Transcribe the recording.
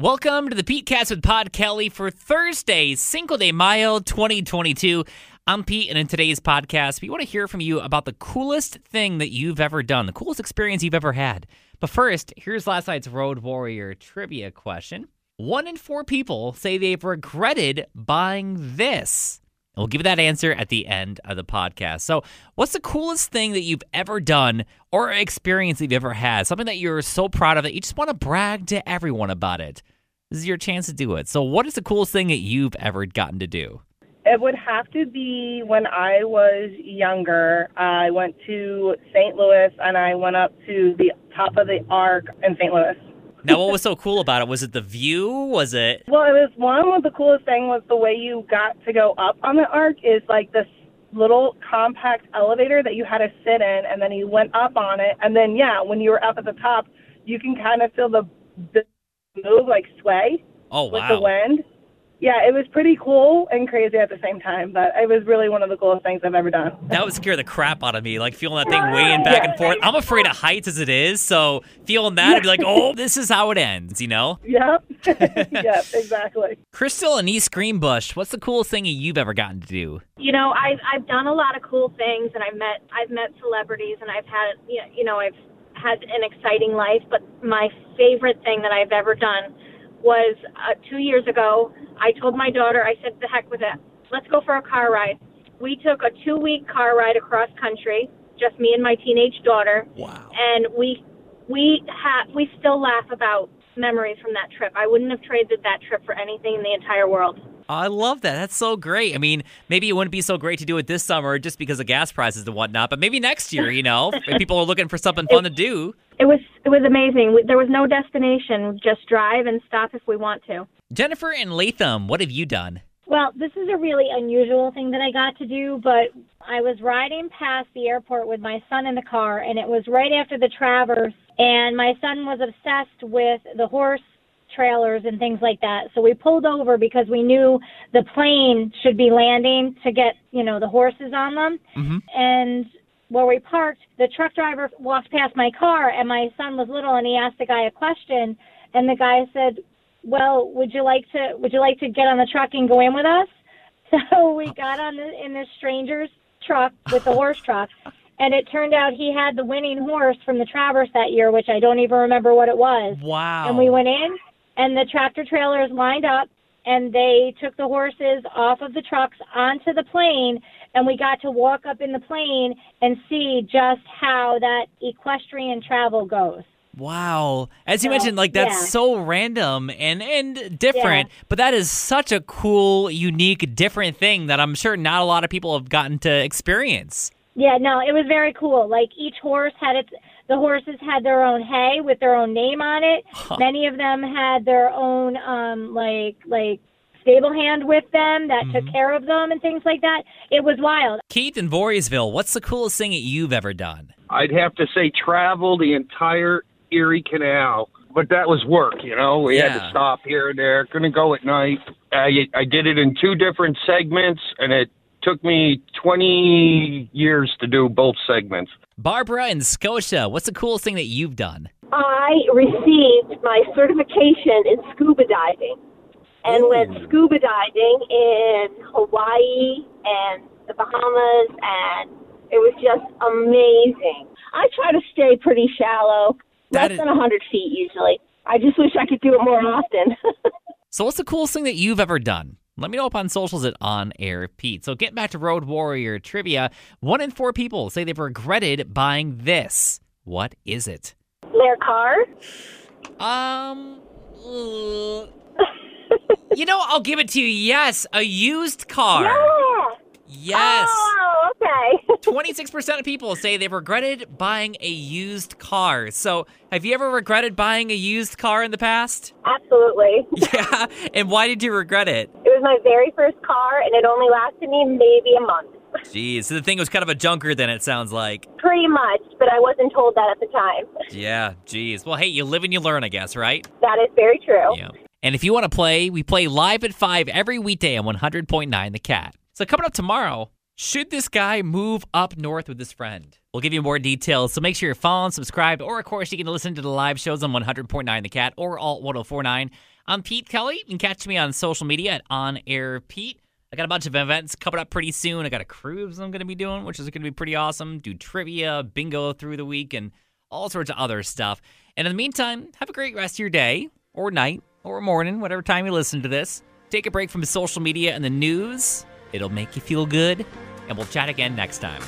Welcome to the Pete Cast with Pod Kelly for Thursday, Cinco de Mayo 2022. I'm Pete, and in today's podcast, we want to hear from you about the coolest thing that you've ever done, the coolest experience you've ever had. But first, here's last night's Road Warrior trivia question. One in four people say they've regretted buying this. And we'll give that answer at the end of the podcast. So, what's the coolest thing that you've ever done or experience that you've ever had? Something that you're so proud of that you just want to brag to everyone about it. This is your chance to do it. So, what is the coolest thing that you've ever gotten to do? It would have to be when I was younger. I went to St. Louis and I went up to the top of the Arch in St. Louis. Now, what was so cool about it? Was it the view? Was it? Well, it was one of the coolest thing was the way you got to go up on the Arch is like this little compact elevator that you had to sit in, and then you went up on it, and then yeah, when you were up at the top, you can kind of feel the, the move like sway Oh, wow! with the wind. Yeah, it was pretty cool and crazy at the same time, but it was really one of the coolest things I've ever done. That would scare the crap out of me, like feeling that thing weighing back and forth. I'm afraid of heights as it is, so feeling that, I'd be like, oh, this is how it ends, you know? Yep. yep, exactly. Crystal and East Greenbush, what's the coolest thing you've ever gotten to do? you know i've i've done a lot of cool things and i've met i've met celebrities and i've had you know i've had an exciting life but my favorite thing that i've ever done was uh, two years ago i told my daughter i said the heck with it. Let's go for a car ride. We took a two week car ride across country just me and my teenage daughter. Wow. and we we ha we still laugh about memories from that trip. I wouldn't have traded that trip for anything in the entire world I love that. That's so great. I mean, maybe it wouldn't be so great to do it this summer just because of gas prices and whatnot, but maybe next year, you know, if people are looking for something fun to do. It was it was amazing. There was no destination, just drive and stop if we want to. Jennifer and Latham, what have you done? Well, this is a really unusual thing that I got to do, but I was riding past the airport with my son in the car, and it was right after the Travers, and my son was obsessed with the horse trailers and things like that. So we pulled over because we knew the plane should be landing to get, you know, the horses on them. Mhm. And where we parked, the truck driver walked past my car, and my son was little, and he asked the guy a question, and the guy said, well, would you like to would you like to get on the truck and go in with us? So we got on the, in this stranger's truck with the horse truck, and it turned out he had the winning horse from the Travers that year, which I don't even remember what it was. Wow. And we went in, and the tractor trailers lined up, and they took the horses off of the trucks onto the plane, and we got to walk up in the plane and see just how that equestrian travel goes. Wow. As you So, mentioned, like that's yeah. so random and and different, but that is such a cool, unique, different thing that I'm sure not a lot of people have gotten to experience. Yeah, no, it was very cool. Like each horse had its the horses had their own hay with their own name on it. Many of them had their own um like like stable hand with them that took care of them and things like that. It was wild. Keith in Voorheesville, what's the coolest thing that you've ever done? I'd have to say travel the entire Erie Canal, but that was work, you know. We had to stop here and there. Couldn't go at night. I I did it in two different segments, and it took me 20 years to do both segments. Barbara in Scotia, what's the coolest thing that you've done? I received my certification in scuba diving and went scuba diving in Hawaii and the Bahamas, and it was just amazing. I try to stay pretty shallow, That less is- than 100 feet usually. I just wish I could do it more often. So, what's the coolest thing that you've ever done? Let me know up on socials at On Air Pete. So, getting back to Road Warrior trivia, one in four people say they've regretted buying this. What is it? Their car? Um, you know, I'll give it to you. Yes, a used car. Yeah. Yes. Oh, okay. 26% of people say they've regretted buying a used car. So, have you ever regretted buying a used car in the past? Absolutely. Yeah. And why did you regret? It was my very first car, and it only lasted me maybe a month. Jeez. So the thing was kind of a junker then, it sounds like. Pretty much, but I wasn't told that at the time. Yeah. Jeez. Well, hey, you live and you learn, I guess, right? That is very true. Yeah. And if you want to play, we play live at 5 every weekday on 100.9 The Cat. So coming up tomorrow, should this guy move up north with his friend? We'll give you more details, so make sure you're following, subscribed, or of course you can listen to the live shows on 100.9 The Cat or Alt 1049 I'm Pete Kelly. You can catch me on social media at On Air Pete. I got a bunch of events coming up pretty soon. I got a cruise I'm going to be doing, which is going to be pretty awesome. Do trivia, bingo through the week, and all sorts of other stuff. And in the meantime, have a great rest of your day or night or morning, whatever time you listen to this. Take a break from social media and the news. It'll make you feel good. And we'll chat again next time.